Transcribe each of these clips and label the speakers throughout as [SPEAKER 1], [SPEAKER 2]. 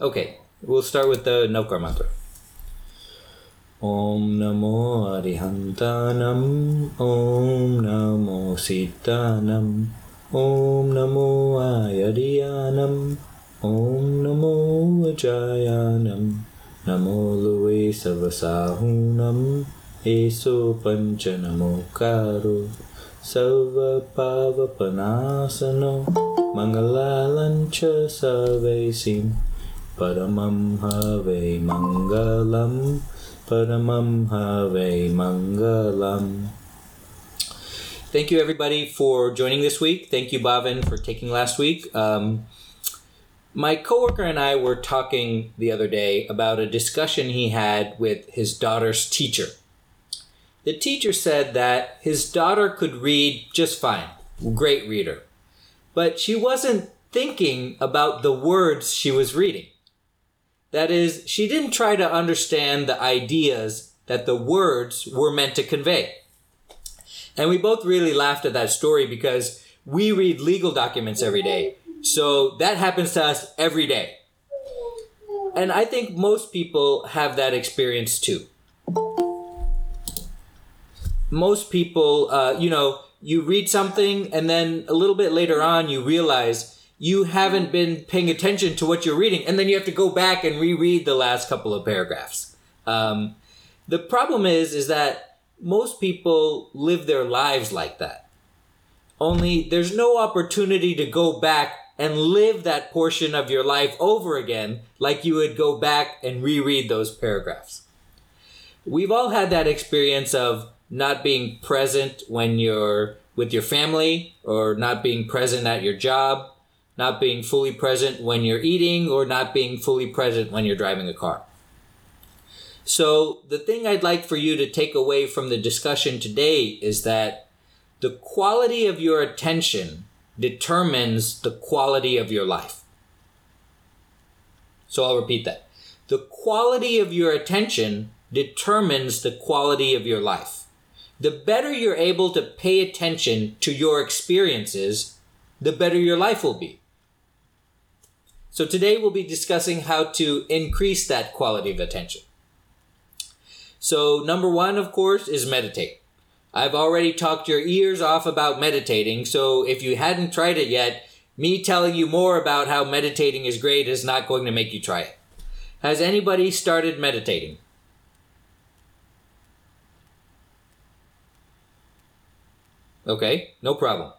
[SPEAKER 1] Okay, we'll start with the Navkar mantra. Om Namo Arihantanam Om Namo Siddhanam Om Namo Ayariyanam Om Namo Ajayanam Namo Lui Savasahunam Eso Pancha Namo Karo Sarva Paramam Have Mangalam Paramam Have Mangalam Thank you everybody for joining this week. Thank you, Bhavin, for taking last week. Um, my coworker and I were talking the other day about a discussion he had with his daughter's teacher. The teacher said that his daughter could read just fine, great reader, but she wasn't thinking about the words she was reading. That is, she didn't try to understand the ideas that the words were meant to convey. And we both really laughed at that story because we read legal documents every day. So that happens to us every day. And I think most people have that experience too. Most people, uh, you know, you read something and then a little bit later on you realize you haven't been paying attention to what you're reading and then you have to go back and reread the last couple of paragraphs. Um, the problem is, is that most people live their lives like that. Only there's no opportunity to go back and live that portion of your life over again like you would go back and reread those paragraphs. We've all had that experience of not being present when you're with your family or not being present at your job, not being fully present when you're eating or not being fully present when you're driving a car. So, the thing I'd like for you to take away from the discussion today is that the quality of your attention determines the quality of your life. So, I'll repeat that. The quality of your attention determines the quality of your life. The better you're able to pay attention to your experiences, the better your life will be. So, today we'll be discussing how to increase that quality of attention. So, number one, of course, is meditate. I've already talked your ears off about meditating, so if you hadn't tried it yet, me telling you more about how meditating is great is not going to make you try it. Has anybody started meditating? Okay, no problem.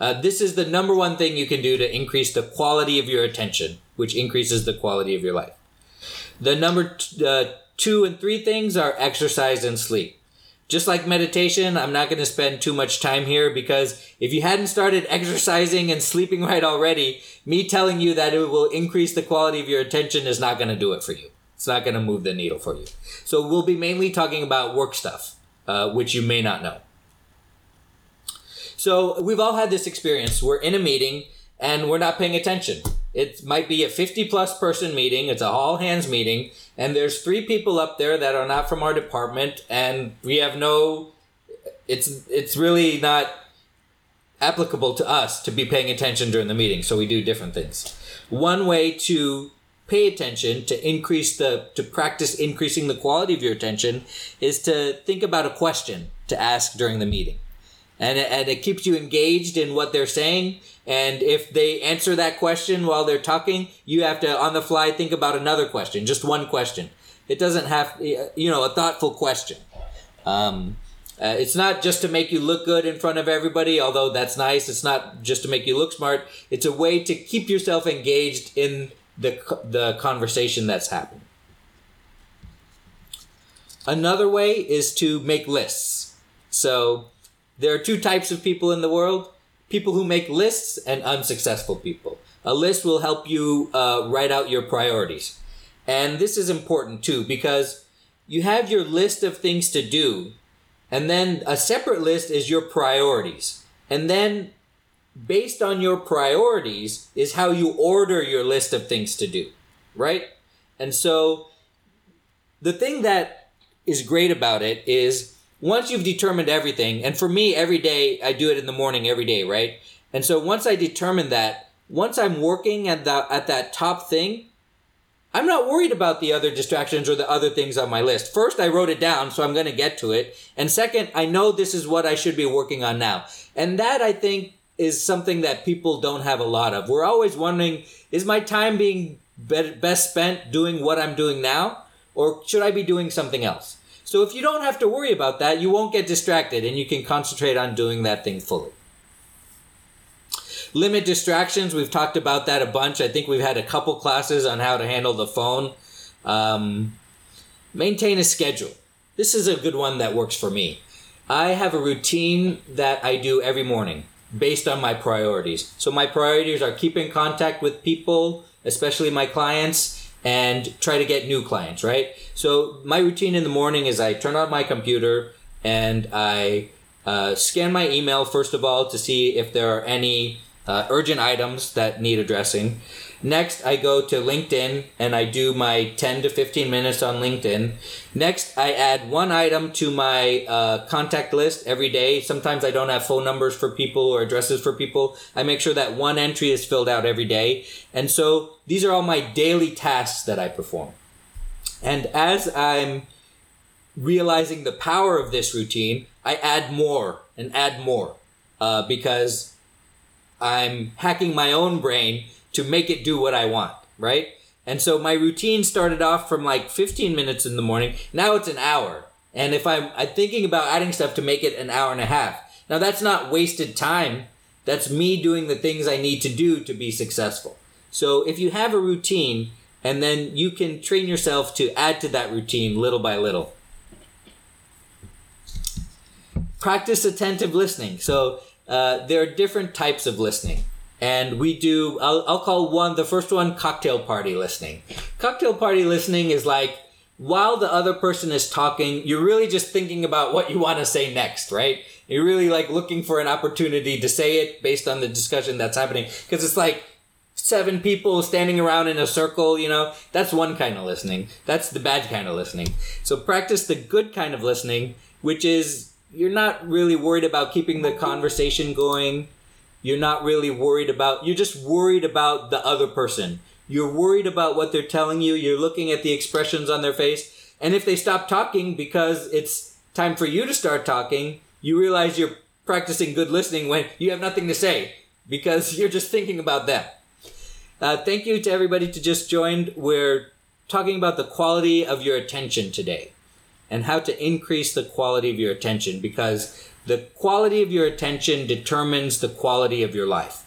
[SPEAKER 1] Uh, this is the number one thing you can do to increase the quality of your attention, which increases the quality of your life. The number t- uh, two and three things are exercise and sleep. Just like meditation, I'm not going to spend too much time here because if you hadn't started exercising and sleeping right already, me telling you that it will increase the quality of your attention is not going to do it for you. It's not going to move the needle for you. So we'll be mainly talking about work stuff, uh, which you may not know. So we've all had this experience. We're in a meeting and we're not paying attention. It might be a 50 plus person meeting. It's a all hands meeting. And there's three people up there that are not from our department. And we have no, it's, it's really not applicable to us to be paying attention during the meeting. So we do different things. One way to pay attention to increase the, to practice increasing the quality of your attention is to think about a question to ask during the meeting and it, and it keeps you engaged in what they're saying. And if they answer that question while they're talking, you have to on the fly think about another question, just one question. It doesn't have, you know, a thoughtful question. Um, uh, it's not just to make you look good in front of everybody, although that's nice. It's not just to make you look smart. It's a way to keep yourself engaged in the the conversation that's happening. Another way is to make lists. So there are two types of people in the world people who make lists and unsuccessful people. A list will help you uh, write out your priorities. And this is important too because you have your list of things to do, and then a separate list is your priorities. And then, based on your priorities, is how you order your list of things to do, right? And so, the thing that is great about it is once you've determined everything, and for me, every day I do it in the morning every day, right? And so once I determine that, once I'm working at that at that top thing, I'm not worried about the other distractions or the other things on my list. First, I wrote it down, so I'm going to get to it. And second, I know this is what I should be working on now. And that I think is something that people don't have a lot of. We're always wondering, is my time being best spent doing what I'm doing now? Or should I be doing something else? So if you don't have to worry about that, you won't get distracted and you can concentrate on doing that thing fully. Limit distractions. We've talked about that a bunch. I think we've had a couple classes on how to handle the phone. Um, maintain a schedule. This is a good one that works for me. I have a routine that I do every morning based on my priorities. So my priorities are keep in contact with people, especially my clients, and try to get new clients, right? So my routine in the morning is I turn on my computer and I uh, scan my email first of all to see if there are any uh, urgent items that need addressing. Next, I go to LinkedIn and I do my 10 to 15 minutes on LinkedIn. Next, I add one item to my uh, contact list every day. Sometimes I don't have phone numbers for people or addresses for people. I make sure that one entry is filled out every day. And so these are all my daily tasks that I perform. And as I'm realizing the power of this routine, I add more and add more uh, because I'm hacking my own brain to make it do what I want, right? And so my routine started off from like 15 minutes in the morning. Now it's an hour. And if I'm, I'm thinking about adding stuff to make it an hour and a half. Now that's not wasted time. That's me doing the things I need to do to be successful. So if you have a routine and then you can train yourself to add to that routine little by little. Practice attentive listening. So uh, there are different types of listening. And we do, I'll, I'll call one, the first one, cocktail party listening. Cocktail party listening is like, while the other person is talking, you're really just thinking about what you want to say next, right? You're really like looking for an opportunity to say it based on the discussion that's happening. Because it's like seven people standing around in a circle, you know, that's one kind of listening. That's the bad kind of listening. So practice the good kind of listening, which is you're not really worried about keeping the conversation going. You're not really worried about, you're just worried about the other person. You're worried about what they're telling you. You're looking at the expressions on their face. And if they stop talking because it's time for you to start talking, you realize you're practicing good listening when you have nothing to say because you're just thinking about them. Uh, thank you to everybody to just joined. We're talking about the quality of your attention today and how to increase the quality of your attention because the quality of your attention determines the quality of your life.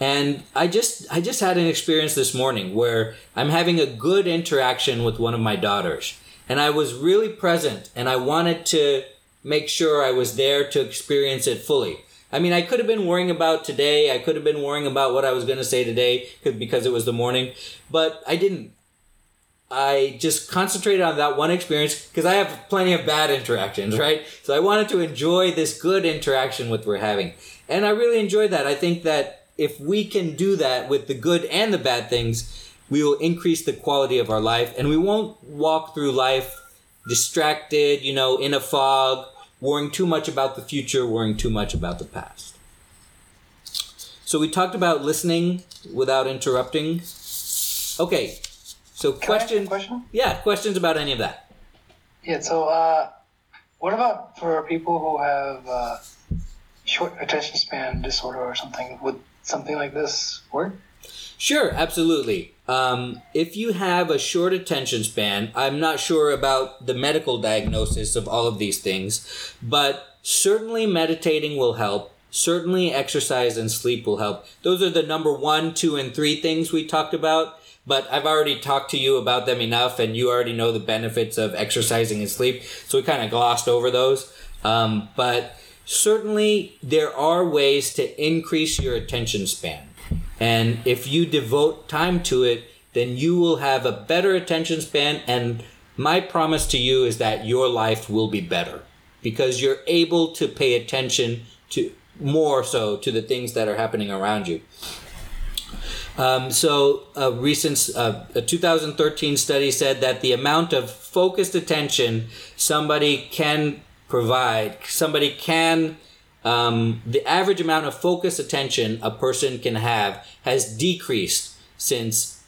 [SPEAKER 1] And I just I just had an experience this morning where I'm having a good interaction with one of my daughters and I was really present and I wanted to make sure I was there to experience it fully. I mean, I could have been worrying about today. I could have been worrying about what I was going to say today because it was the morning, but I didn't. I just concentrated on that one experience because I have plenty of bad interactions, right? So I wanted to enjoy this good interaction with we're having. And I really enjoyed that. I think that if we can do that with the good and the bad things, we will increase the quality of our life and we won't walk through life distracted, you know, in a fog, worrying too much about the future, worrying too much about the past. So we talked about listening without interrupting. Okay, so question,
[SPEAKER 2] question?
[SPEAKER 1] Yeah, questions about any of that.
[SPEAKER 2] Yeah. So, uh, what about for people who have uh, short attention span disorder or something? Would something like this work?
[SPEAKER 1] Sure, absolutely. Um, if you have a short attention span, I'm not sure about the medical diagnosis of all of these things, but certainly meditating will help. Certainly exercise and sleep will help. Those are the number one, two, and three things we talked about but I've already talked to you about them enough, and you already know the benefits of exercising and sleep. So we kind of glossed over those. Um, but certainly, there are ways to increase your attention span. And if you devote time to it, then you will have a better attention span. And my promise to you is that your life will be better because you're able to pay attention to more so to the things that are happening around you. Um, so a recent uh, a 2013 study said that the amount of focused attention somebody can provide, somebody can, um, the average amount of focused attention a person can have has decreased since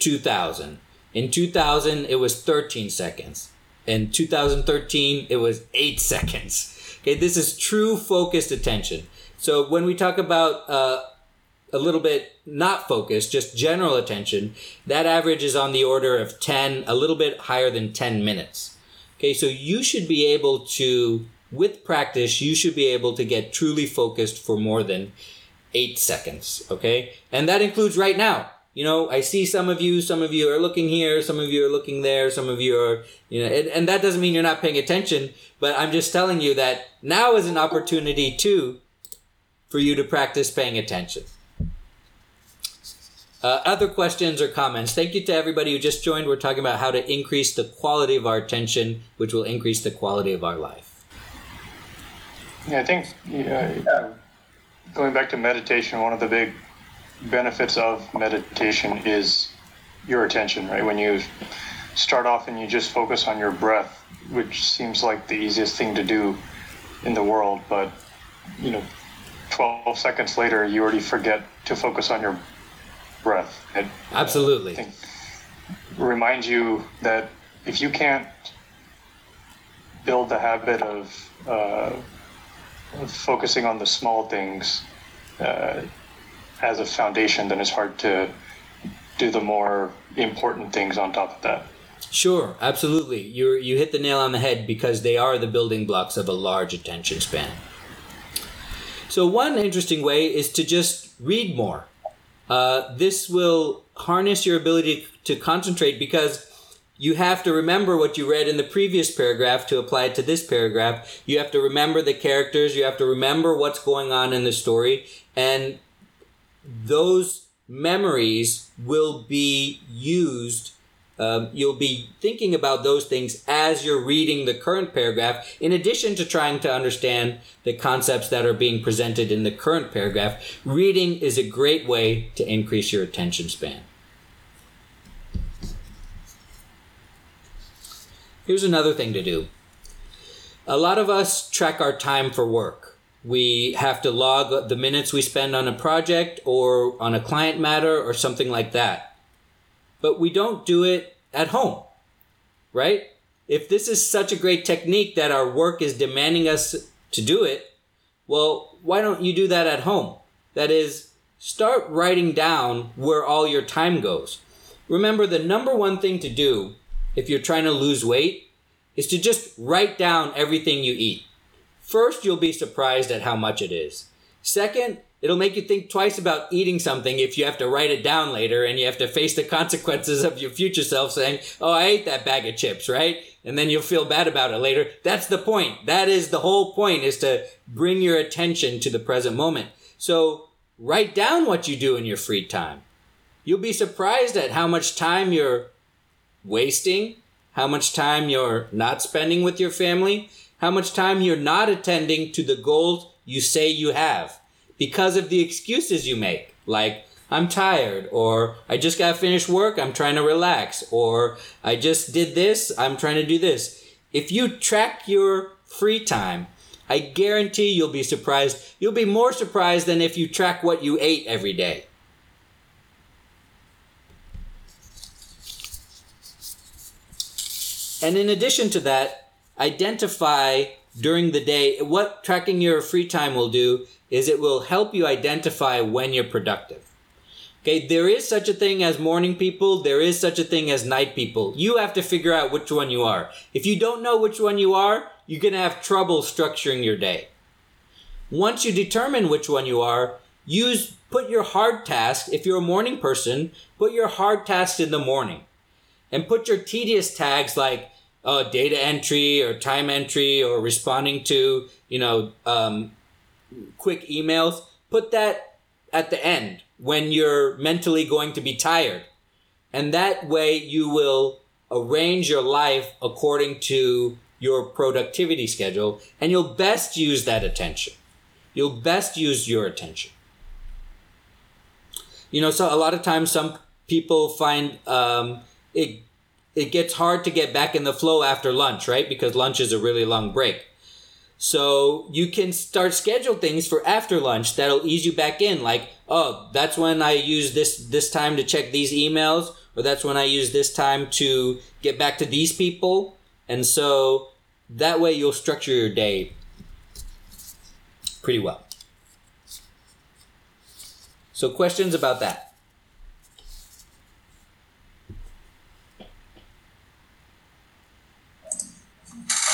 [SPEAKER 1] 2000. In 2000, it was 13 seconds. In 2013, it was 8 seconds. Okay, this is true focused attention. So when we talk about uh, a little bit not focused, just general attention, that average is on the order of 10, a little bit higher than 10 minutes. Okay, so you should be able to, with practice, you should be able to get truly focused for more than eight seconds. Okay, and that includes right now. You know, I see some of you, some of you are looking here, some of you are looking there, some of you are, you know, and, and that doesn't mean you're not paying attention, but I'm just telling you that now is an opportunity too for you to practice paying attention. Uh, other questions or comments? Thank you to everybody who just joined. We're talking about how to increase the quality of our attention, which will increase the quality of our life.
[SPEAKER 3] Yeah, I think going back to meditation, one of the big benefits of meditation is your attention, right? When you start off and you just focus on your breath, which seems like the easiest thing to do in the world, but you know, 12 seconds later, you already forget to focus on your breath. It,
[SPEAKER 1] Absolutely.
[SPEAKER 3] Think reminds you that if you can't build the habit of, uh, of focusing on the small things uh, as a foundation, then it's hard to do the more important things on top of that.
[SPEAKER 1] Sure, absolutely. You you hit the nail on the head because they are the building blocks of a large attention span. So one interesting way is to just read more. Uh, this will harness your ability to concentrate because you have to remember what you read in the previous paragraph to apply it to this paragraph. You have to remember the characters. You have to remember what's going on in the story. And those memories will be used. Um, you'll be thinking about those things as you're reading the current paragraph, in addition to trying to understand the concepts that are being presented in the current paragraph. Reading is a great way to increase your attention span. Here's another thing to do. A lot of us track our time for work. We have to log the minutes we spend on a project or on a client matter or something like that. But we don't do it at home, right? If this is such a great technique that our work is demanding us to do it, well, why don't you do that at home? That is, start writing down where all your time goes. Remember, the number one thing to do if you're trying to lose weight is to just write down everything you eat. First, you'll be surprised at how much it is. Second, it'll make you think twice about eating something if you have to write it down later and you have to face the consequences of your future self saying, Oh, I ate that bag of chips, right? And then you'll feel bad about it later. That's the point. That is the whole point is to bring your attention to the present moment. So write down what you do in your free time. You'll be surprised at how much time you're wasting, how much time you're not spending with your family, how much time you're not attending to the goals you say you have because of the excuses you make. Like, I'm tired, or I just got finished work, I'm trying to relax, or I just did this, I'm trying to do this. If you track your free time, I guarantee you'll be surprised. You'll be more surprised than if you track what you ate every day. And in addition to that, identify during the day what tracking your free time will do is it will help you identify when you're productive. Okay, there is such a thing as morning people, there is such a thing as night people. You have to figure out which one you are. If you don't know which one you are, you're going to have trouble structuring your day. Once you determine which one you are, use put your hard task, if you're a morning person, put your hard tasks in the morning. And put your tedious tags like uh, data entry or time entry or responding to, you know, um, quick emails, put that at the end when you're mentally going to be tired. And that way you will arrange your life according to your productivity schedule and you'll best use that attention. You'll best use your attention. You know, so a lot of times some people find um, it it gets hard to get back in the flow after lunch, right? Because lunch is a really long break. So you can start schedule things for after lunch that'll ease you back in. Like, oh, that's when I use this this time to check these emails, or that's when I use this time to get back to these people. And so that way you'll structure your day pretty well. So, questions about that?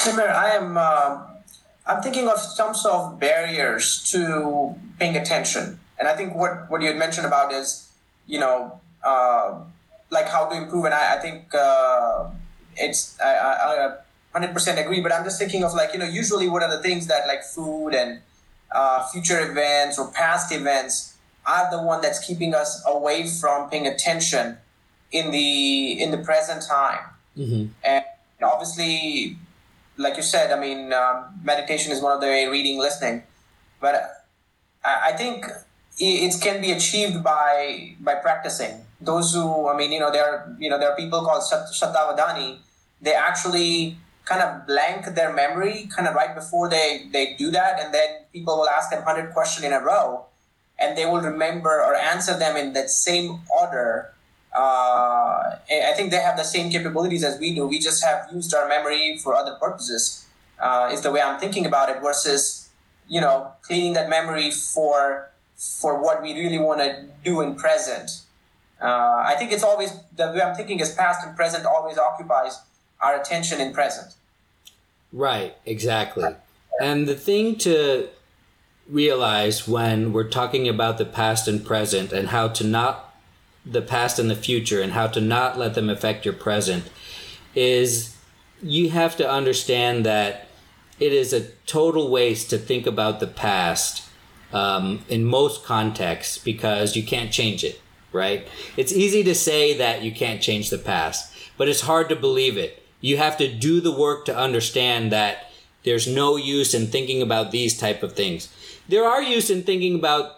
[SPEAKER 4] Hey, Timur, I am. Uh, I'm thinking of some sort of barriers to paying attention, and I think what what you had mentioned about is, you know, uh, like how to improve, and I, I think uh, it's I, I, I 100% agree. But I'm just thinking of like you know, usually what are the things that like food and uh, future events or past events are the one that's keeping us away from paying attention in the in the present time,
[SPEAKER 1] Mm-hmm.
[SPEAKER 4] and obviously like you said, I mean, um, meditation is one of the reading, listening, but I, I think it, can be achieved by by practicing. Those who, I mean, you know, there are you know there are people called Shat- Shatavadhani. They actually kind of blank their memory kind of right before they they do that, and then people will ask them hundred questions in a row, and they will remember or answer them in that same order uh, I think they have the same capabilities as we do. We just have used our memory for other purposes. Uh, is the way I'm thinking about it. Versus, you know, cleaning that memory for for what we really want to do in present. Uh, I think it's always the way I'm thinking is past and present always occupies our attention in present.
[SPEAKER 1] Right, exactly. And the thing to realize when we're talking about the past and present and how to not the past and the future and how to not let them affect your present is you have to understand that it is a total waste to think about the past um, in most contexts because you can't change it, right? It's easy to say that you can't change the past, but it's hard to believe it. You have to do the work to understand that there's no use in thinking about these type of things. There are use in thinking about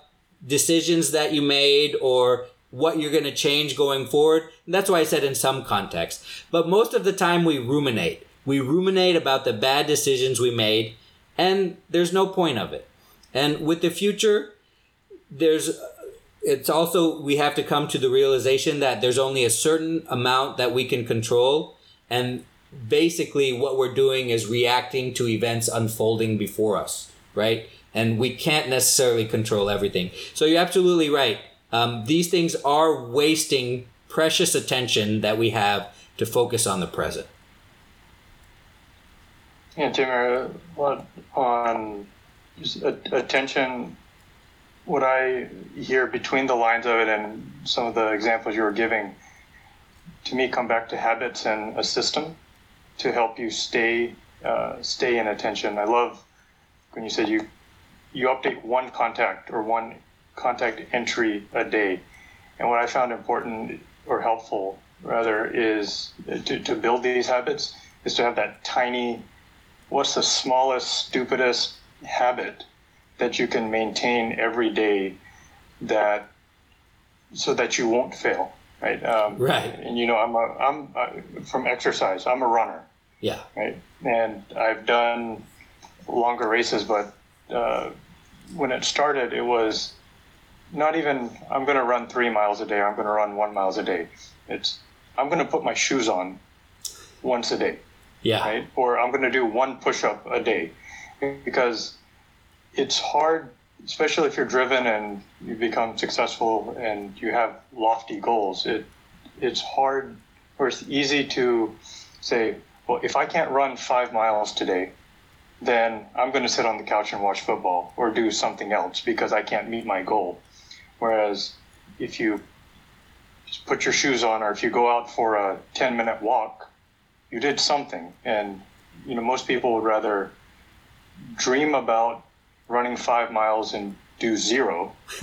[SPEAKER 1] decisions that you made or what you're going to change going forward. And that's why I said in some context. But most of the time we ruminate. We ruminate about the bad decisions we made and there's no point of it. And with the future, there's it's also we have to come to the realization that there's only a certain amount that we can control and basically what we're doing is reacting to events unfolding before us, right? And we can't necessarily control everything. So you're absolutely right. Um, these things are wasting precious attention that we have to focus on the present.
[SPEAKER 3] Yeah, Timur, what on attention? What I hear between the lines of it and some of the examples you were giving, to me, come back to habits and a system to help you stay uh, stay in attention. I love when you said you you update one contact or one contact entry a day, and what I found important or helpful rather is to, to build these habits is to have that tiny what's the smallest, stupidest habit that you can maintain every day that so that you won't fail, right? Um,
[SPEAKER 1] Right.
[SPEAKER 3] And you know, I'm a, I'm uh from exercise. I'm a runner,
[SPEAKER 1] Yeah.
[SPEAKER 3] right? And I've done longer races, but uh, when it started, it was not even I'm going to run three miles a day. I'm going to run one miles a day. It's I'm going to put my shoes on once a day
[SPEAKER 1] Yeah.
[SPEAKER 3] right? Or I'm going to do one push up a day because it's hard, especially if you're driven and you become successful and you have lofty goals. It it's hard or it's easy to say, well, if I can't run five miles today, then I'm going to sit on the couch and watch football or do something else because I can't meet my goal. Whereas if you just put your shoes on or if you go out for a 10 minute walk, you did something. And you know most people would rather dream about running five miles and do zero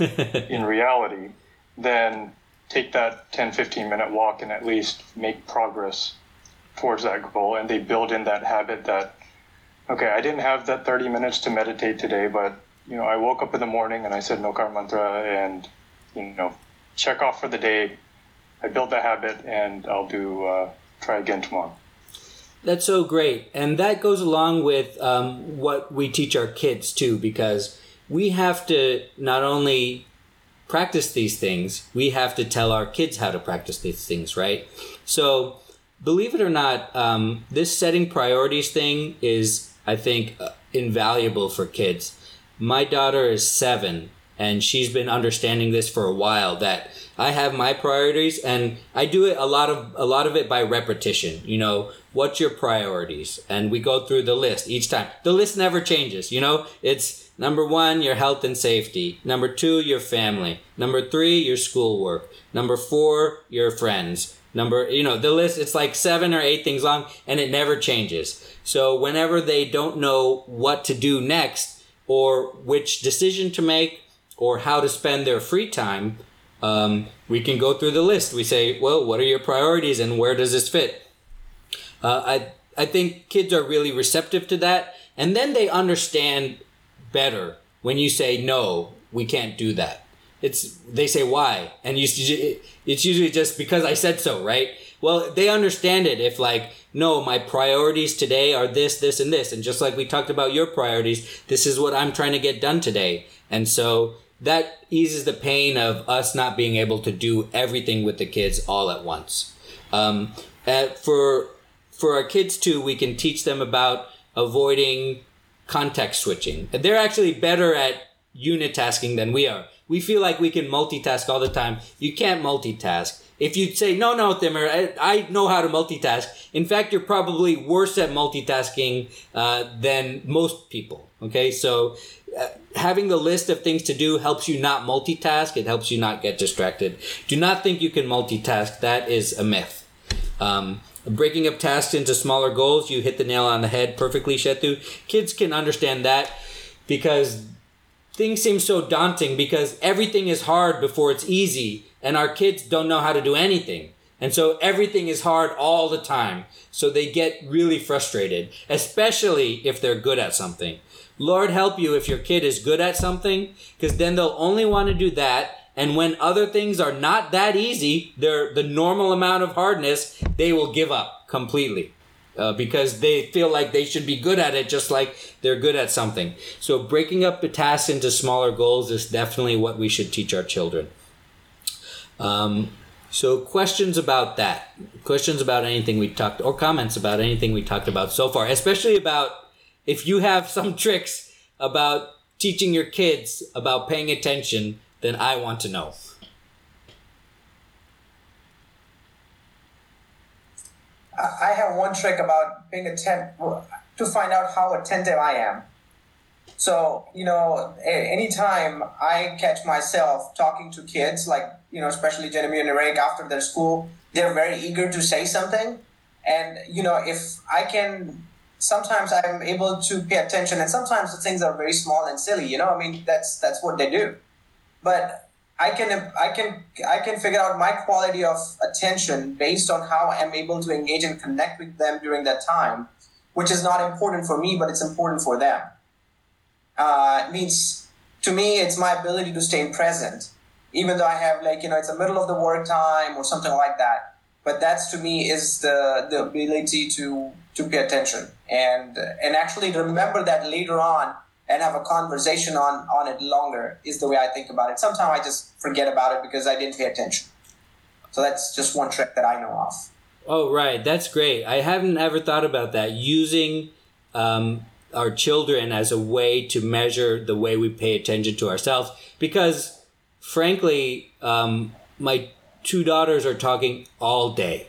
[SPEAKER 3] in reality than take that 10 15 minute walk and at least make progress towards that goal. And they build in that habit that okay i didn't have that 30 minutes to meditate today but you know i woke up in the morning and i said nokar mantra and you know check off for the day i built the habit and i'll do uh, try again tomorrow
[SPEAKER 1] That's so great. And that goes along with um, what we teach our kids too, because we have to not only practice these things, we have to tell our kids how to practice these things, right? So, believe it or not, um, this setting priorities thing is, I think, uh, invaluable for kids. My daughter is seven, and she's been understanding this for a while. That I have my priorities, and I do it a lot of a lot of it by repetition. You know, what's your priorities, and we go through the list each time. The list never changes. You know, it's number one, your health and safety. Number two, your family. Number three, your schoolwork. Number four, your friends number you know the list it's like seven or eight things long and it never changes so whenever they don't know what to do next or which decision to make or how to spend their free time um, we can go through the list. We say well what are your priorities and where does this fit? Uh, I, I think kids are really receptive to that and then they understand better when you say no we can't do that. It's they say why? And you it's usually just because i said so right? Well they understand it if like no my priorities today are this this and this. And just like we talked about your priorities this is what i'm trying to get done today. And so that eases the pain of us not being able to do everything with the kids all at once. Um, uh, for for our kids too we can teach them about avoiding context switching. They're actually better at unit tasking than we are. We feel like we can multitask all the time. You can't multitask. If you say, no, no, Thimmer, I, I, know how to multitask. In fact, you're probably worse at multitasking uh, than most people. Okay, so uh, having the list of things to do helps you not multitask. It helps you not get distracted. Do not think you can multitask. That is a myth. Um, breaking up tasks into smaller goals, you hit the nail on the head perfectly, Shetu. Kids can understand that because things seem so daunting because everything is hard before it's easy and our kids don't know how to do anything. And so everything is hard all the time. So they get really frustrated, especially if they're good at something. Lord help you if your kid is good at something, because then they'll only want to do that. And when other things are not that easy, they're the normal amount of hardness, they will give up completely uh, because they feel like they should be good at it just like they're good at something. So breaking up the tasks into smaller goals is definitely what we should teach our children. Um, so questions about that, questions about anything we talked, or comments about anything we talked about so far, especially about if you have some tricks about teaching your kids about paying attention, then I want to know.
[SPEAKER 4] I have one trick about being attentive to find out how attentive I am. So, you know, anytime I catch myself talking to kids, like, you know, especially Jeremy and Eric after their school, they're very eager to say something. And, you know, if I can, sometimes I'm able to pay attention and sometimes the things are very small and silly, you know, I mean, that's, that's what they do. But I can I can I can figure out my quality of attention based on how I'm able to engage and connect with them during that time, which is not important for me, but it's important for them. Uh, it means to me, it's my ability to stay present, even though I have like you know it's the middle of the work time or something like that. But that's to me is the the ability to to pay attention and and actually remember that later on and have a conversation on on it longer is the way I think about it. Sometimes I just forget about it because I didn't pay attention. So that's just one trick that I know of.
[SPEAKER 1] Oh right, that's great. I haven't ever thought about that using um, our children as a way to measure the way we pay attention to ourselves because frankly um, my two daughters are talking all day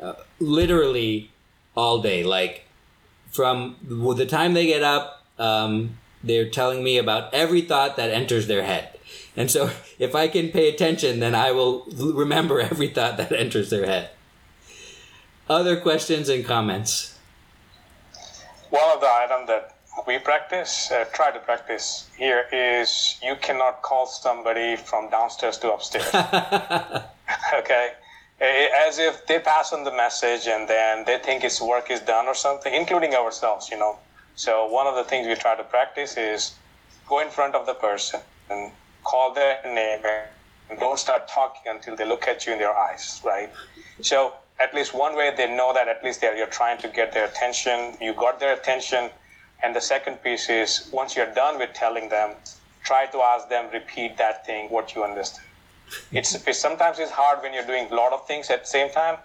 [SPEAKER 1] uh, literally all day like from the time they get up um, they're telling me about every thought that enters their head. And so if I can pay attention, then I will remember every thought that enters their head. Other questions and comments?
[SPEAKER 3] One of the items that we practice, uh, try to practice here is you cannot call somebody from downstairs to upstairs. okay? As if they pass on the message and then they think its work is done or something, including ourselves, you know so one of the things we try to practice is go in front of the person and call their name and don't start talking until they look at you in their eyes, right? So at least one way they know that at least you're trying to get their attention, you got their attention. And the second piece is once you're done with telling them,
[SPEAKER 5] try to ask them repeat that thing what you understood. It's, it's sometimes it's hard when you're doing a lot of things at the same time,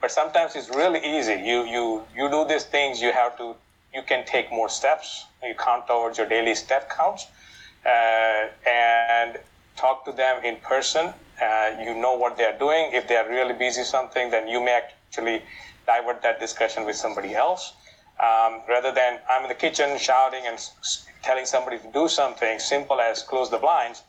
[SPEAKER 5] but sometimes it's really easy. You you you do these things. You have to. You can take more steps. You count towards your daily step counts, uh, and talk to them in person. Uh, you know what they are doing. If they are really busy something, then you may actually divert that discussion with somebody else, um, rather than I'm in the kitchen shouting and s- telling somebody to do something simple as close the blinds.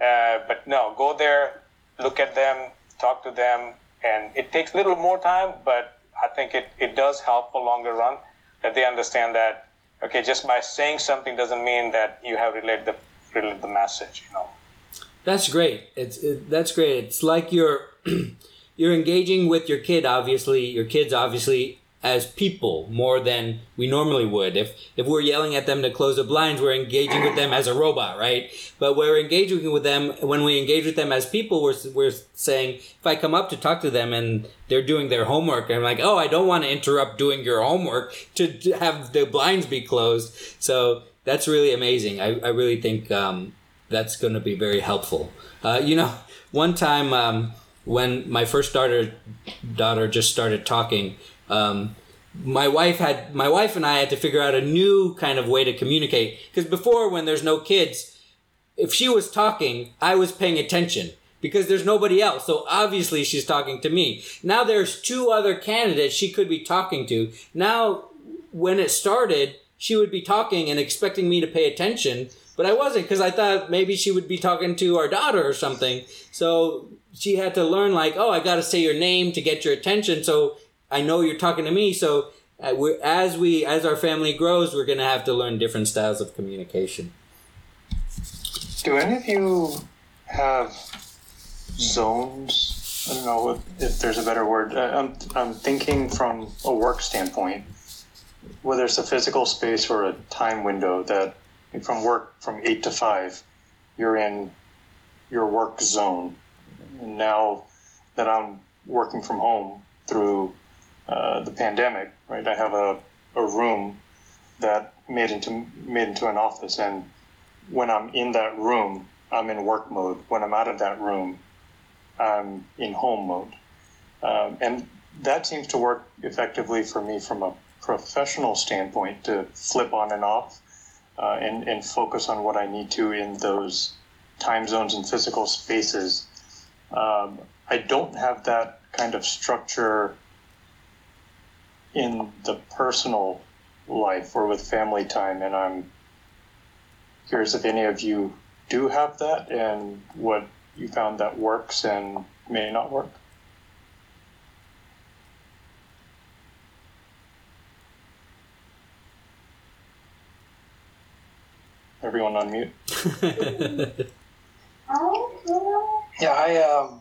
[SPEAKER 5] Uh, but no, go there, look at them, talk to them, and it takes a little more time, but I think it, it does help for longer run that they understand that okay, just by saying something doesn't mean that you have relayed the relayed the message, you know.
[SPEAKER 1] That's great. It's it, that's great. It's like you're you're engaging with your kid. Obviously, your kids obviously as people more than we normally would. If if we're yelling at them to close the blinds, we're engaging with them as a robot, right? But we're engaging with them when we engage with them as people. We're we're saying if I come up to talk to them and they're doing their homework, I'm like, oh, I don't want to interrupt doing your homework to, to have the blinds be closed. So that's really amazing. I I really think. Um, that's going to be very helpful. Uh, you know, one time um, when my first daughter daughter just started talking, um, my wife had my wife and I had to figure out a new kind of way to communicate because before when there's no kids, if she was talking, I was paying attention because there's nobody else. So obviously she's talking to me. Now there's two other candidates she could be talking to. Now when it started, she would be talking and expecting me to pay attention, but I wasn't because I thought maybe she would be talking to our daughter or something. So she had to learn like, oh, I got to say your name to get your attention. So I know you're talking to me. So uh, as we as our family grows, we're gonna have to learn different styles of communication.
[SPEAKER 3] Do any of you have zones? I don't know if there's a better word. I'm, I'm thinking from a work standpoint, whether it's a physical space or a time window that from work from eight to five, you're in your work zone. And now that I'm working from home through uh, the pandemic, right, I have a, a room that made into made into an office, and when I'm in that room, I'm in work mode. When I'm out of that room, I'm in home mode. Um, and that seems to work effectively for me from a professional standpoint to flip on and off uh, and, and focus on what I need to in those time zones and physical spaces. Um, I don't have that kind of structure in the personal life or with family time, and I'm curious if any of you do have that and what you found that works and may not work. Everyone on mute.
[SPEAKER 2] Yeah, I um,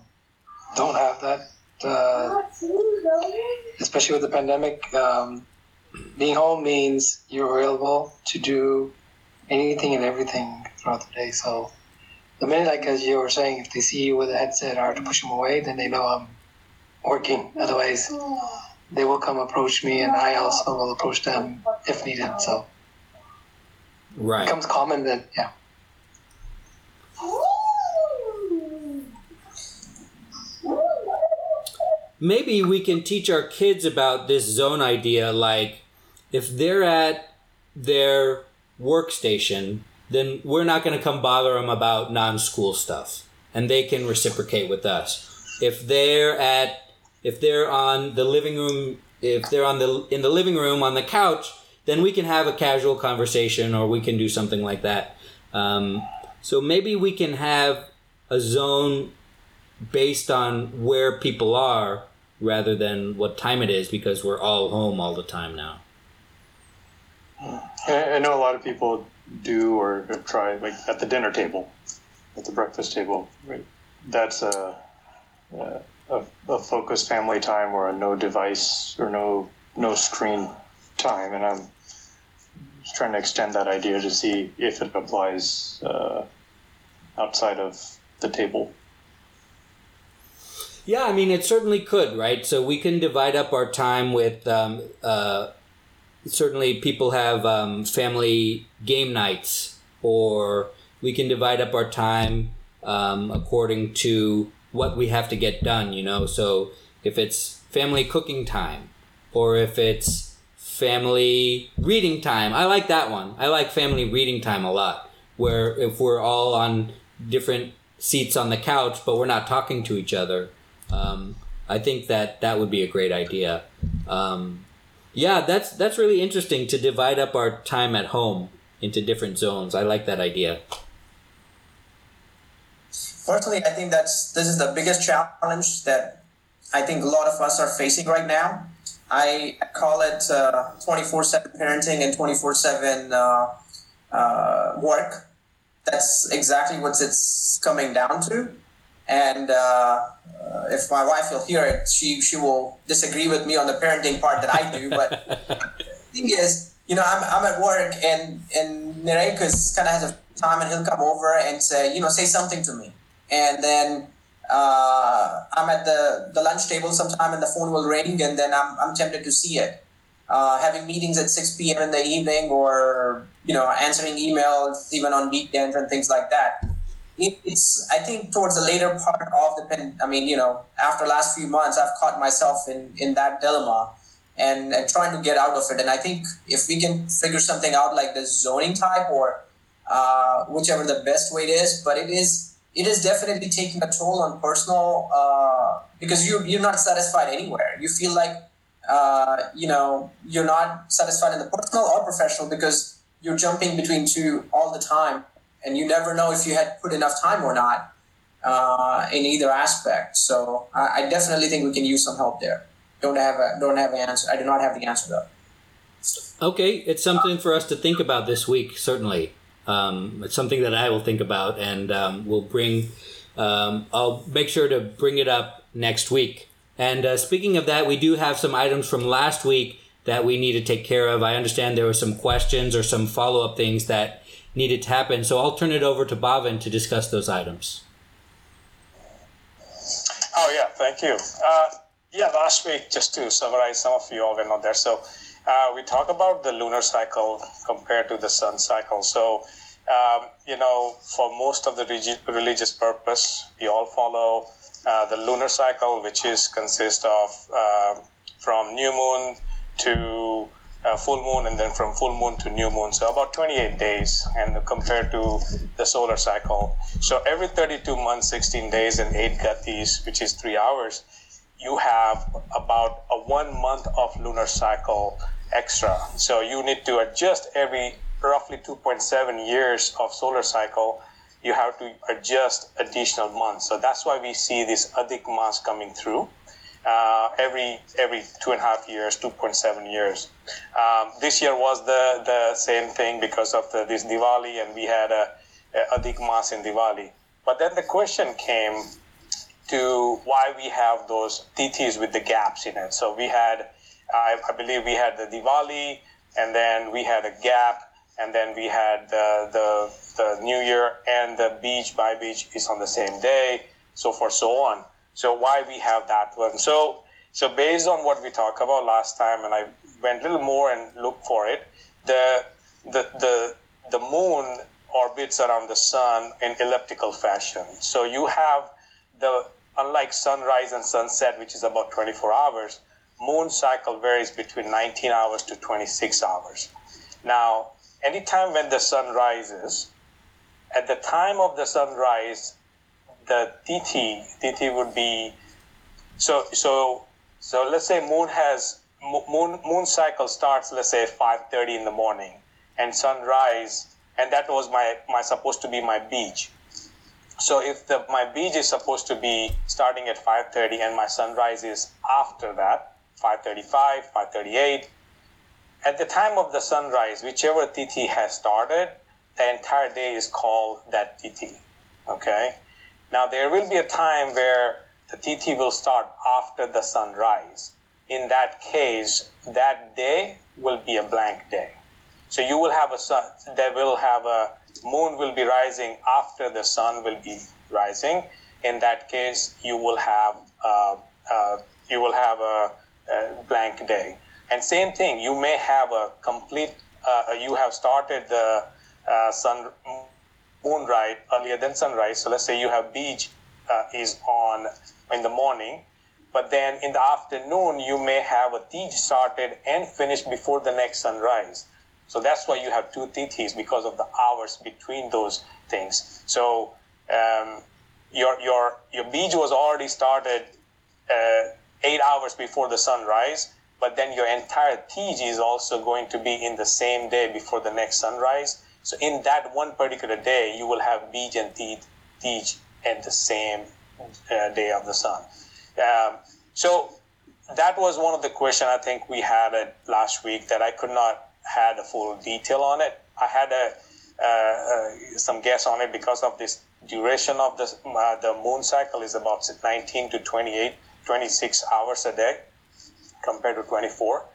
[SPEAKER 2] don't have that. Uh, especially with the pandemic, um, being home means you're available to do anything and everything throughout the day. So the minute, like as you were saying, if they see you with a headset or to push them away, then they know I'm working. Otherwise, they will come approach me, and I also will approach them if needed. So
[SPEAKER 1] right, it
[SPEAKER 2] becomes common that yeah.
[SPEAKER 1] Maybe we can teach our kids about this zone idea like if they're at their workstation then we're not going to come bother them about non-school stuff and they can reciprocate with us. If they're at if they're on the living room if they're on the in the living room on the couch then we can have a casual conversation or we can do something like that. Um, so maybe we can have a zone based on where people are rather than what time it is because we're all home all the time now.
[SPEAKER 3] I know a lot of people do or tried, like at the dinner table, at the breakfast table. Right? That's a, a, a, focused family time or a no device or no no screen time, and I'm trying to extend that idea to see if it applies uh, outside of the table.
[SPEAKER 1] Yeah, I mean, it certainly could, right? So we can divide up our time with. Um, uh, certainly, people have um, family game nights, or we can divide up our time um, according to what we have to get done. You know, so if it's family cooking time, or if it's family reading time, I like that one. I like family reading time a lot. Where if we're all on different seats on the couch, but we're not talking to each other. Um, I think that that would be a great idea. Um, yeah, that's that's really interesting to divide up our time at home into different zones. I like that idea.
[SPEAKER 4] Personally, I think that's this is the biggest challenge that I think a lot of us are facing right now. I call it twenty four seven parenting and twenty four seven uh, uh, work. That's exactly what it's coming down to. And uh, if my wife will hear it, she she will disagree with me on the parenting part that I do. But the thing is, you know, I'm, I'm at work and and Nerekus kind of has a time and he'll come over and say, you know, say something to me, and then uh, I'm at the the lunch table sometime and the phone will ring and then I'm I'm tempted to see it. Uh, having meetings at 6 p.m. in the evening or you know answering emails even on weekends and things like that it's i think towards the later part of the pen i mean you know after last few months i've caught myself in in that dilemma and, and trying to get out of it. And i think if we can figure something out like the zoning type or uh, whichever the best way it is but it is it is definitely taking a toll on personal uh, because you you're not satisfied anywhere. You feel like uh, you know you're not satisfied in the personal or professional because you're jumping between two all the time and you never know if you had put enough time or not uh, in either aspect. So I, I, definitely think we can use some help there. Don't have a don't have an answer. I do not have the answer though.
[SPEAKER 1] Okay, it's something for us to think about this week. Certainly, um, it's something that I will think about, and um, we'll bring. Um, I'll make sure to bring it up next week. And uh, speaking of that, we do have some items from last week that we need to take care of. I understand there were some questions or some follow up things that needed to happen. So I'll turn it over to Bhavin to discuss those items.
[SPEAKER 5] Oh, yeah, thank you. Uh, yeah, last week, just to summarize, some of you all were not there. So uh, we talk about the lunar cycle compared to the sun cycle. So, um, you know, for most of the regi- religious purpose, we all follow uh, the lunar cycle, which is consist of uh, from new moon to uh, full moon and then from full moon to new moon. So about 28 days and compared to the solar cycle. So every 32 months, 16 days and 8 ghatis, which is 3 hours, you have about a 1 month of lunar cycle extra. So you need to adjust every roughly 2.7 years of solar cycle you have to adjust additional months. So that's why we see this Adhik Mas coming through uh, every every two and a half years, 2.7 years. Um, this year was the, the same thing because of the, this Diwali, and we had a, a Adhik Mas in Diwali. But then the question came to why we have those tithis with the gaps in it. So we had, I, I believe we had the Diwali, and then we had a gap, and then we had the, the, the New Year, and the beach by beach is on the same day, so forth, so on. So why we have that one? So so based on what we talked about last time, and I went a little more and looked for it, the the the the moon orbits around the sun in elliptical fashion. So you have the unlike sunrise and sunset, which is about 24 hours, moon cycle varies between 19 hours to 26 hours. Now, anytime when the sun rises, at the time of the sunrise, the tithi tithi would be so so so let's say moon has moon moon cycle starts let's say 5:30 in the morning and sunrise and that was my my supposed to be my beach. so if the my beach is supposed to be starting at 5:30 and my sunrise is after that 5:35 5:38 at the time of the sunrise whichever tithi has started the entire day is called that tithi okay now, there will be a time where the tithi will start after the sunrise. In that case, that day will be a blank day. So you will have a sun, there will have a moon will be rising after the sun will be rising. In that case, you will have uh, uh, you will have a, a, blank day. And same thing, you may have a complete. Uh, you have started the uh, sun moonrise earlier than sunrise. So let's say you have beach uh, is on in the morning, but then in the afternoon you may have a tej started and finished before the next sunrise. So that's why you have two tithis because of the hours between those things. So um, your your your beach was already started uh, eight hours before the sunrise, but then your entire tej is also going to be in the same day before the next sunrise. So in that one particular day, you will have beach and tej, at the same uh, day of the sun. Um, so that was one of the questions I think we had uh, last week that I could not had a full detail on it. I had a uh, uh, some guess on it because of this duration of the uh, the moon cycle is about 19 to 28, 26 hours a day compared to 24.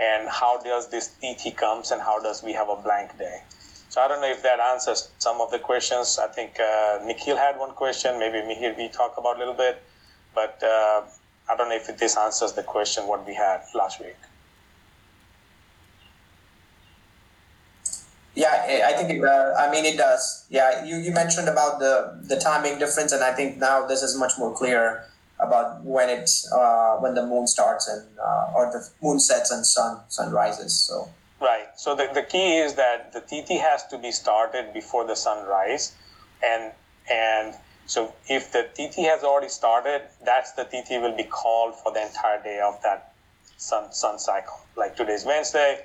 [SPEAKER 5] And how does this ET comes and how does we have a blank day? So I don't know if that answers some of the questions. I think uh, Nikhil had one question. Maybe Mihir we talk about a little bit, but uh, I don't know if this answers the question what we had last week.
[SPEAKER 4] Yeah, I think it. Uh, I mean, it does. Yeah, you, you mentioned about the the timing difference, and I think now this is much more clear about when it uh, when the moon starts and uh, or the moon sets and sun sun rises. So
[SPEAKER 5] right. So the, the key is that the tithi has to be started before the sunrise, and and so if the tithi has already started, that's the tithi will be called for the entire day of that sun sun cycle. Like today's Wednesday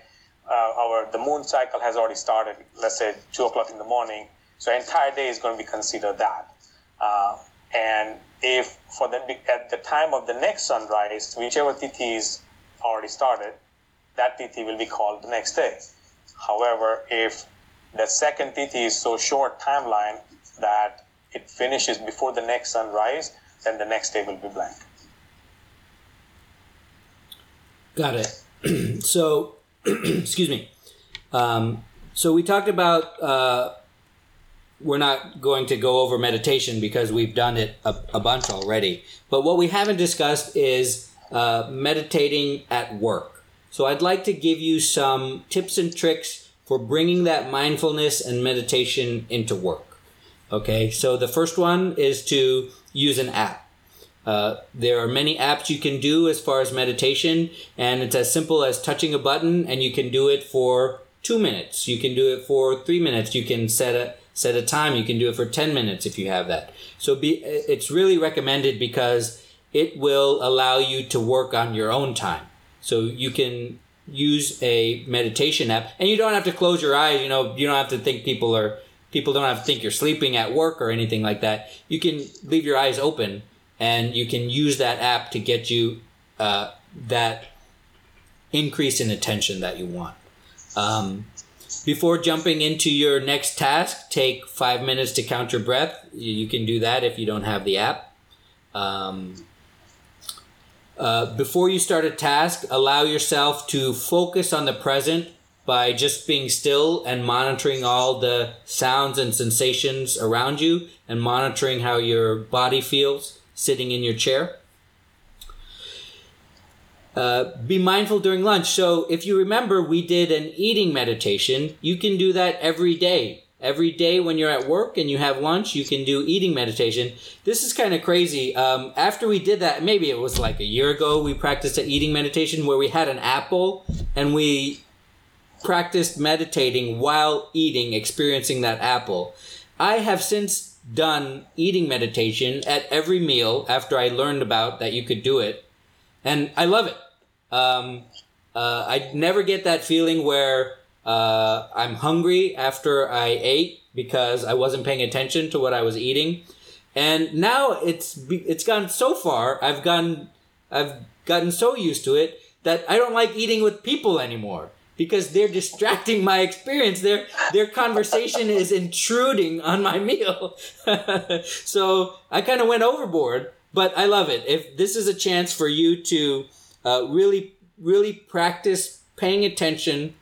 [SPEAKER 5] uh, our the moon cycle has already started. Let's say two o'clock in the morning. So entire day is going to be considered that. Uh, and if for the at the time of the next sunrise, whichever tithi is already started, that tithi will be called the next day. However, if the second tithi is so short timeline that it finishes before the next sunrise, then the next day will be blank.
[SPEAKER 1] Got it. so excuse me. Um, so we talked about uh, we're not going to go over meditation because we've done it a, a bunch already. But what we haven't discussed is uh, meditating at work. So I'd like to give you some tips and tricks for bringing that mindfulness and meditation into work. Okay, so the first one is to use an app. Uh, there are many apps you can do as far as meditation, and it's as simple as touching a button, and you can do it for two minutes. You can do it for three minutes. You can set a set a time. You can do it for ten minutes if you have that. So be it's really recommended because it will allow you to work on your own time. So you can use a meditation app, and you don't have to close your eyes. You know, you don't have to think people are people don't have to think you're sleeping at work or anything like that. You can leave your eyes open and you can use that app to get you uh, that increase in attention that you want. Um, before jumping into your next task, take five minutes to count your breath. You can do that if you don't have the app. Um, uh, before you start a task, allow yourself to focus on the present by just being still and monitoring all the sounds and sensations around you and monitoring how your body feels sitting in your chair. Uh, be mindful during lunch. So, if you remember, we did an eating meditation. You can do that every day. Every day when you're at work and you have lunch, you can do eating meditation. This is kind of crazy. Um, after we did that, maybe it was like a year ago, we practiced an eating meditation where we had an apple and we practiced meditating while eating, experiencing that apple. I have since done eating meditation at every meal after I learned about that you could do it, and I love it. Um, uh, I never get that feeling where uh, I'm hungry after I ate because I wasn't paying attention to what I was eating, and now it's it's gone so far. I've gotten I've gotten so used to it that I don't like eating with people anymore because they're distracting my experience. Their their conversation is intruding on my meal. so I kind of went overboard, but I love it. If this is a chance for you to uh, really really practice paying attention,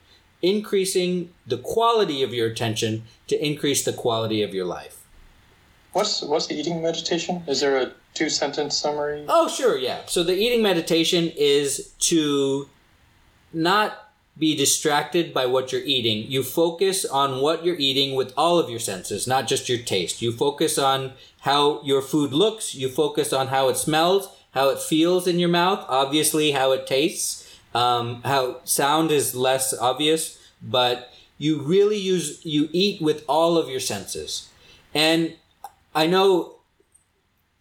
[SPEAKER 1] increasing the quality of your attention to increase the quality of your life.
[SPEAKER 3] What's what's the eating meditation? Is there a two sentence summary?
[SPEAKER 1] Oh, sure, yeah. So the eating meditation is to not be distracted by what you're eating. You focus on what you're eating with all of your senses, not just your taste. You focus on how your food looks, you focus on how it smells, how it feels in your mouth, obviously, how it tastes, um, how sound is less obvious, but you really use, you eat with all of your senses. And I know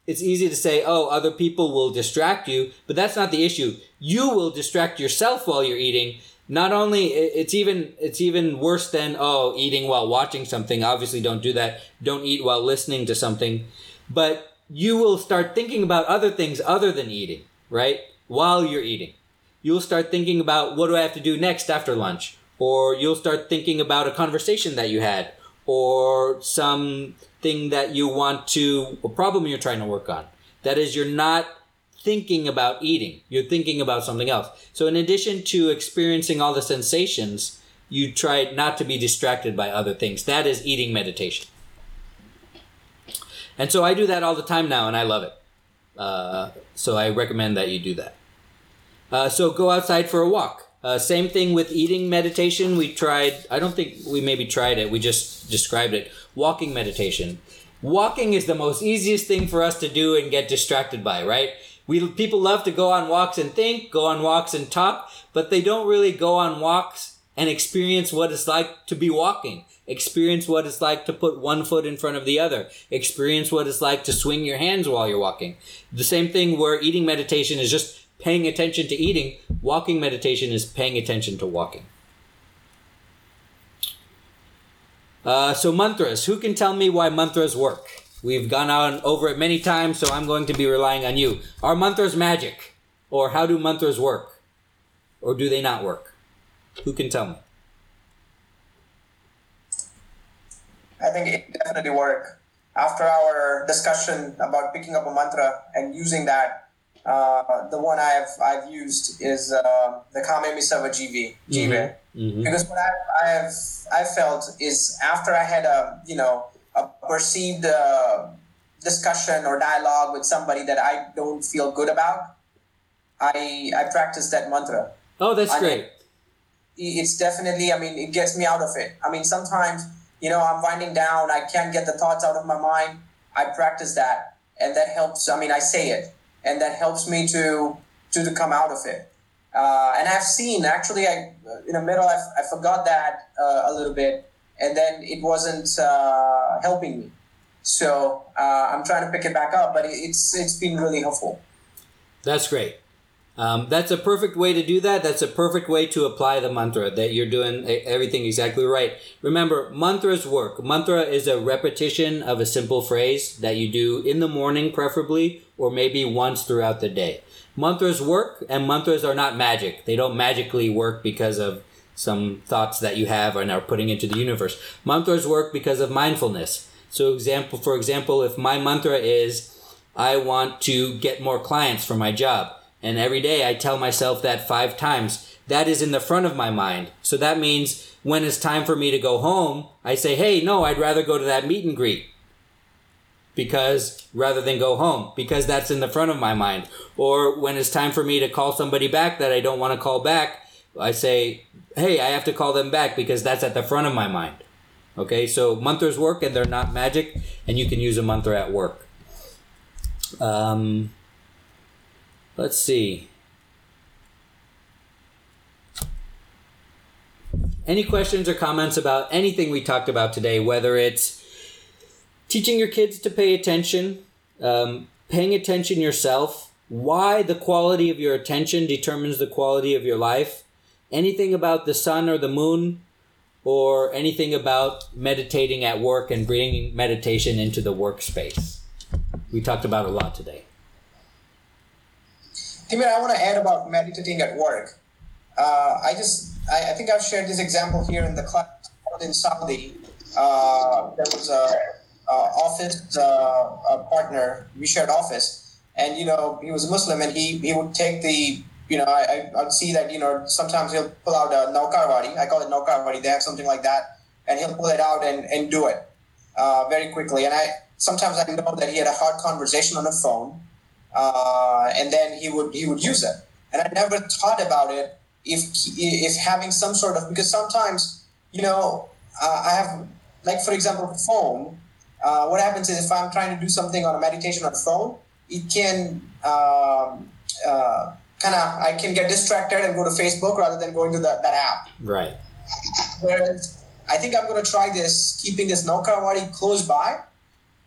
[SPEAKER 1] it's easy to say, oh, other people will distract you, but that's not the issue. You will distract yourself while you're eating. Not only it's even it's even worse than oh eating while watching something. Obviously, don't do that. Don't eat while listening to something, but you will start thinking about other things other than eating. Right while you're eating, you'll start thinking about what do I have to do next after lunch, or you'll start thinking about a conversation that you had, or something that you want to, a problem you're trying to work on. That is, you're not thinking about eating, you're thinking about something else. So, in addition to experiencing all the sensations, you try not to be distracted by other things. That is eating meditation. And so I do that all the time now, and I love it. Uh, so I recommend that you do that. Uh, so go outside for a walk. Uh, same thing with eating meditation. We tried, I don't think we maybe tried it, we just described it. Walking meditation. Walking is the most easiest thing for us to do and get distracted by, right? We people love to go on walks and think, go on walks and talk, but they don't really go on walks and experience what it's like to be walking. Experience what it's like to put one foot in front of the other. Experience what it's like to swing your hands while you're walking. The same thing where eating meditation is just paying attention to eating. Walking meditation is paying attention to walking. Uh, so mantras. Who can tell me why mantras work? We've gone on over it many times, so I'm going to be relying on you. Are mantras magic? Or how do mantras work? Or do they not work? Who can tell me?
[SPEAKER 4] I think it definitely work. After our discussion about picking up a mantra and using that, uh, the one I've I've used is uh, the Khamemi Savve Jive, Jive.
[SPEAKER 1] Mm-hmm.
[SPEAKER 4] Because what I, I've I felt is after I had a you know a perceived uh, discussion or dialogue with somebody that I don't feel good about, I I practice that mantra.
[SPEAKER 1] Oh, that's
[SPEAKER 4] I mean,
[SPEAKER 1] great.
[SPEAKER 4] it's definitely i mean it gets me out of it i mean sometimes you know i'm winding down i can't get the thoughts out of my mind i practice that and that helps i mean i say it and that helps me to to, to come out of it. Uh, and i've seen actually i in the middle i, I forgot that uh, a little bit and then it wasn't uh, helping me. So uh, i'm trying to pick it back up but it's it's been really helpful.
[SPEAKER 1] That's great. Um, that's a perfect way to do that. That's a perfect way to apply the mantra that you're doing everything exactly right. Remember, mantras work. Mantra is a repetition of a simple phrase that you do in the morning, preferably, or maybe once throughout the day. Mantras work, and mantras are not magic. They don't magically work because of some thoughts that you have and are putting into the universe. Mantras work because of mindfulness. So, example, for example, if my mantra is, I want to get more clients for my job. And every day I tell myself that five times. That is in the front of my mind. So that means when it's time for me to go home, I say, hey, no, I'd rather go to that meet and greet. Because rather than go home, because that's in the front of my mind. Or when it's time for me to call somebody back that I don't want to call back, I say, hey, I have to call them back because that's at the front of my mind. Okay, so mantras work and they're not magic, and you can use a mantra at work. Um, let's see. Any questions or comments about anything we talked about today, whether it's teaching your kids to pay attention, um, paying attention yourself, why the quality of your attention determines the quality of your life, anything about the sun or the moon, or anything about meditating at work and bringing meditation into the workspace. We talked about a lot today.
[SPEAKER 4] I want to add about meditating at work. Uh, I just, I, I think I've shared this example here in the class in Saudi. Uh, there was a, a office uh, a partner. We shared office, and you know he was Muslim, and he he would take the you know I I would see that you know sometimes he'll pull out a naukarwadi. I call it naukarwadi. They have something like that, and he'll pull it out and and do it uh, very quickly. And I sometimes I know that he had a hard conversation on the phone uh, and then he would he would use it. And I never thought about it if if having some sort of because sometimes you know uh, I have like for example phone. Uh, what happens is if I'm trying to do something on a meditation on a phone, it can um, uh, kind of I can get distracted and go to Facebook rather than going to that, that app.
[SPEAKER 1] Right.
[SPEAKER 4] Whereas I think I'm going to try this, keeping this Naukawadi close by.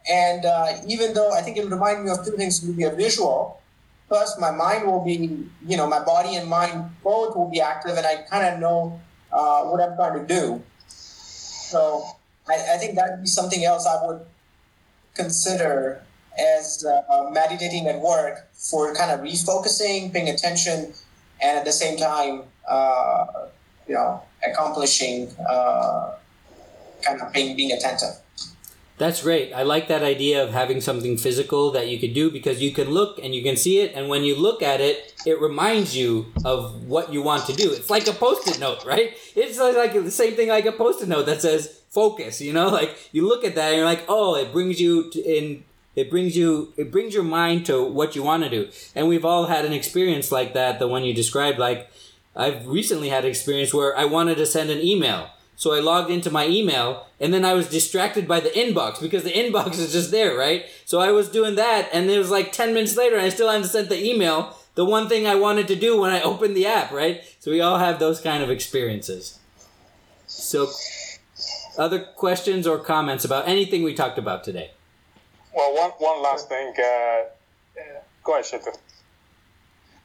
[SPEAKER 4] And uh, even though I think it'll remind me of two things, it will be a visual. Plus, my mind will be, you know, my body and mind both will be active, and I kind of know uh, what I'm trying to do. So I, I think that would be something else I would consider as uh, meditating at work for kind of refocusing, paying attention, and at the same time, uh, you know, accomplishing, uh, kind of being being attentive.
[SPEAKER 1] That's great. I like that idea of having something physical that you could do because you can look and you can see it, and when you look at it, it reminds you of what you want to do. It's like a post-it note, right? It's like the same thing like a post-it note that says focus. You know, like you look at that and you're like, oh, it brings you in. It brings you. It brings your mind to what you want to do, and we've all had an experience like that. The one you described, like I've recently had an experience where I wanted to send an email so I logged into my email and then I was distracted by the inbox because the inbox is just there, right? So I was doing that and it was like 10 minutes later and I still hadn't sent the email, the one thing I wanted to do when I opened the app, right? So we all have those kind of experiences. So, other questions or comments about anything we talked about today?
[SPEAKER 5] Well, one, one last thing. Uh, go ahead, Shetu.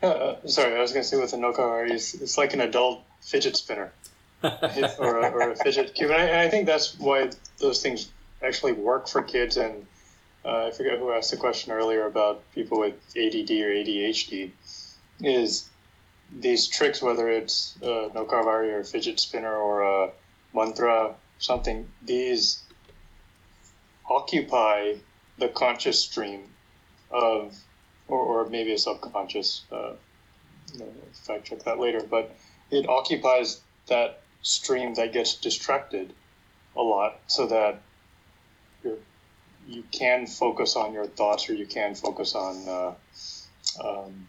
[SPEAKER 3] Uh, sorry, I was going to say with the Noka, it's, it's like an adult fidget spinner or, a, or a fidget cube. And I, I, think that's why those things actually work for kids. And uh, I forget who asked the question earlier about people with ADD or ADHD. Is these tricks, whether it's uh, Nokavari or a fidget spinner or a mantra, something, these occupy the conscious stream of, or, or maybe a subconscious, uh, fact check that later, but it occupies that stream that gets distracted a lot so that you you can focus on your thoughts or you can focus on uh, um,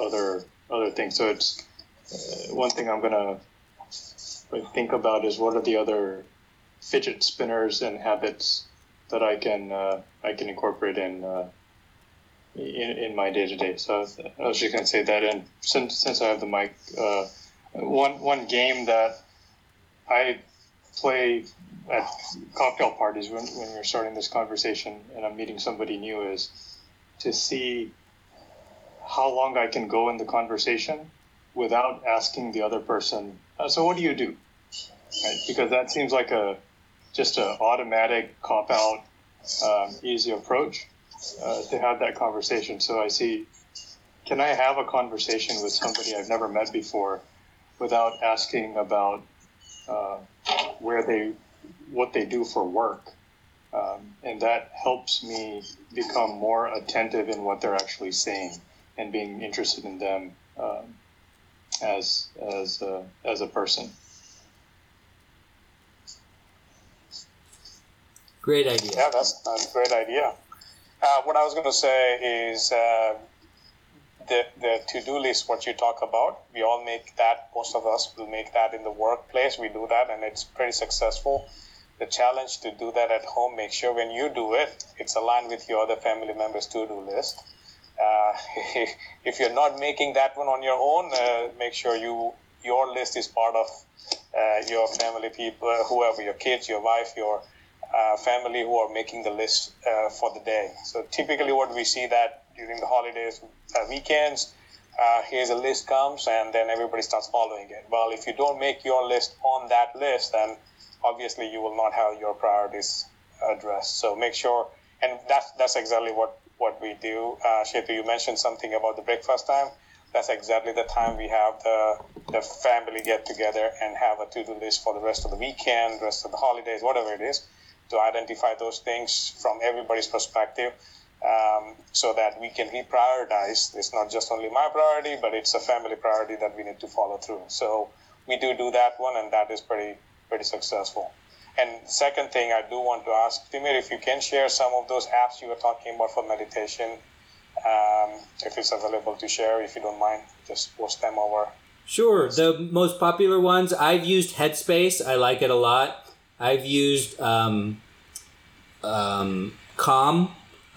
[SPEAKER 3] other other things. So it's uh, one thing I'm gonna think about is what are the other fidget spinners and habits that I can uh, I can incorporate in uh, in, in my day to day. So I was just gonna say that, and since since I have the mic, uh, one one game that I play at cocktail parties when, when you're starting this conversation and I'm meeting somebody new is to see how long I can go in the conversation without asking the other person, uh, so what do you do? Right? Because that seems like a just an automatic cop out, um, easy approach uh, to have that conversation. So I see, can I have a conversation with somebody I've never met before without asking about uh, where they, what they do for work? Um, and that helps me become more attentive in what they're actually saying and being interested in them um, as as a, as a person.
[SPEAKER 1] Great idea.
[SPEAKER 5] Yeah, that's, that's a great idea. Uh, what I was going to say is uh, the, the to-do list, what you talk about, we all make that, most of us will make that in the workplace. We do that and it's pretty successful. The challenge to do that at home, make sure when you do it, it's aligned with your other family members' to-do list. Uh, if you're not making that one on your own, uh, make sure you your list is part of uh, your family people, whoever your kids, your wife, your uh, family who are making the list uh, for the day. So typically, what we see that during the holidays, uh, weekends, uh, here's a list comes, and then everybody starts following it. Well, if you don't make your list on that list, then obviously you will not have your priorities addressed. So make sure, and that's that's exactly what what we do. Uh, Shetu, you mentioned something about the breakfast time. That's exactly the time we have the the family get together and have a to do list for the rest of the weekend, rest of the holidays, whatever it is to identify those things from everybody's perspective um, so that we can reprioritize. It's not just only my priority, but it's a family priority that we need to follow through. So we do do that one, and that is pretty pretty successful. And second thing, I do want to ask Timur if you can share some of those apps you were talking about for meditation. Um, if it's available to share, if you don't mind, just post them over
[SPEAKER 1] Sure. The most popular ones I've used Headspace. I like it a lot. I've used um, um, Calm.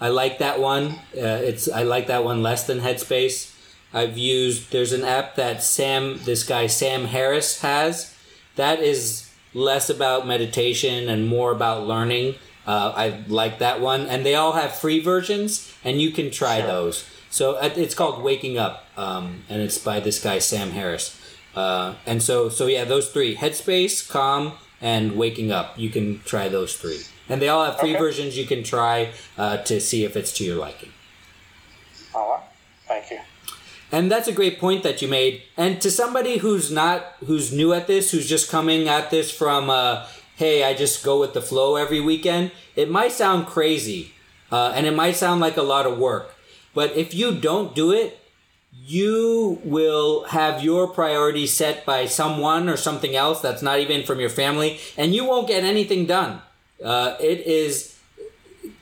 [SPEAKER 1] I like that one. Uh, it's I like that one less than Headspace. I've used. There's an app that Sam, this guy Sam Harris has. That is less about meditation and more about learning. Uh, I like that one, and they all have free versions, and you can try
[SPEAKER 5] Sure.
[SPEAKER 1] those. So uh, it's called Waking Up, um, and it's by this guy Sam Harris. Uh, and so, so yeah, those three: Headspace, Calm, and Waking Up. You can try those three, and they all have free
[SPEAKER 5] Okay.
[SPEAKER 1] versions. You can try uh, to see if it's to your liking.
[SPEAKER 5] All right. Thank you.
[SPEAKER 1] And that's a great point that you made. And to somebody who's not, who's new at this, who's just coming at this from, uh, hey, I just go with the flow every weekend, it might sound crazy. Uh, and it might sound like a lot of work. But if you don't do it, you will have your priorities set by someone or something else that's not even from your family, and you won't get anything done. Uh, it is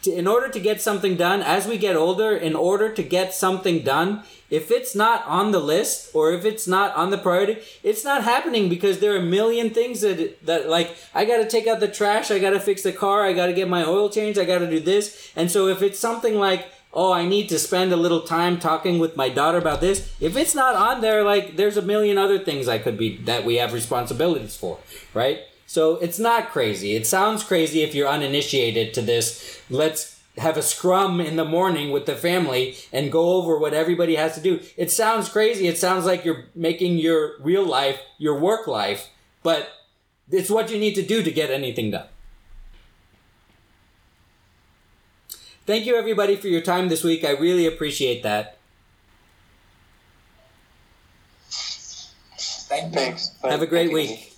[SPEAKER 1] in order to get something done as we get older in order to get something done if it's not on the list or if it's not on the priority it's not happening because there are a million things that that like i got to take out the trash i got to fix the car i got to get my oil changed i got to do this. And so if it's something like oh i need to spend a little time talking with my daughter about this if it's not on there like there's a million other things i could be that we have responsibilities for right so it's not crazy. It sounds crazy if you're uninitiated to this. Let's have a scrum in the morning with the family and go over what everybody has to do. It sounds crazy. It sounds like you're making your real life your work life, but it's what you need to do to get anything done. Thank you everybody for your time this week. I really appreciate that.
[SPEAKER 4] Thank you.
[SPEAKER 3] Thanks.
[SPEAKER 1] Have a great
[SPEAKER 3] Thank you.
[SPEAKER 1] week.